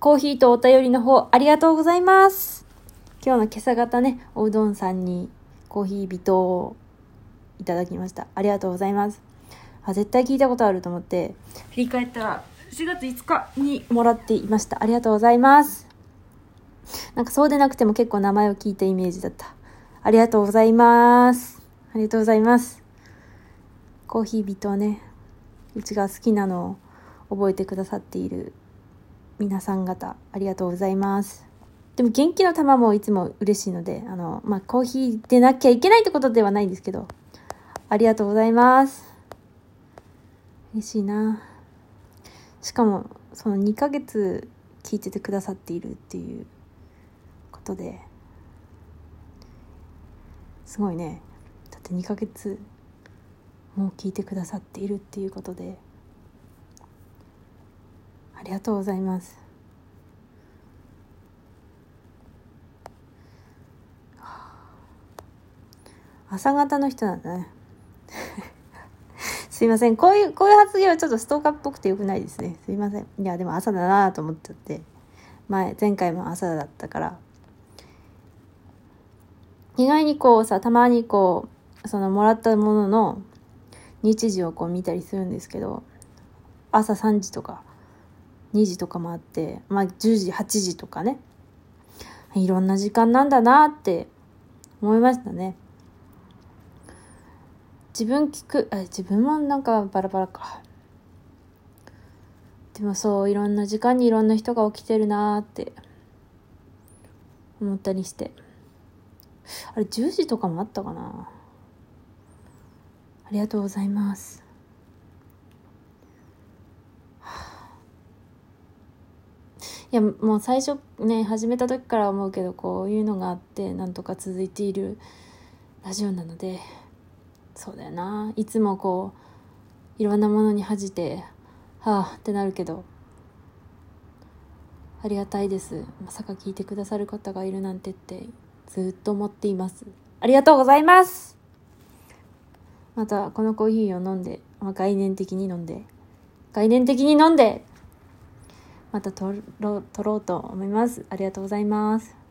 コーヒーとお便りの方ありがとうございます。今日の今朝方ね、おうどんさんにコーヒー微糖をいただきました。ありがとうございます。あ、絶対聞いたことあると思って、振り返ったら4月5日にもらっていました。ありがとうございます。なんかそうでなくても結構名前を聞いたイメージだった。ありがとうございます。ありがとうございます。コーヒー微糖ね、うちが好きなのを覚えてくださっている皆さん方、ありがとうございます。でも元気の玉もいつも嬉しいので、あの、まあ、コーヒーでなきゃいけないってことではないんですけど、ありがとうございます。嬉しいな。しかも、その2ヶ月聞いててくださっているっていうことで、すごいね。だって2ヶ月もう聞いてくださっているっていうことで、ありがとうございます。朝方の人なんだね。すいません。こういう、こういう発言はちょっとストーカーっぽくてよくないですね。すいません。いや、でも朝だなと思っちゃって。前、前回も朝だったから。意外にこうさ、たまにこう、そのもらったものの日時をこう見たりするんですけど、朝3時とか2時とかもあって、まあ10時、8時とかね。いろんな時間なんだなって思いましたね。自分聞く、あ、自分もなんかバラバラか。でもそう、いろんな時間にいろんな人が起きてるなーって思ったりして。あれ、10時とかもあったかなありがとうございます。いや、もう最初ね、始めた時から思うけど、こういうのがあって、なんとか続いているラジオなので、そうだよな。いつもこう、いろんなものに恥じて、はあってなるけど、ありがたいです。まさか聞いてくださる方がいるなんてって、ずっと思っています。ありがとうございますまた、このコーヒーを飲んで、まあ、概念的に飲んで、概念的に飲んで、また撮ろう、撮ろうと思います。ありがとうございます。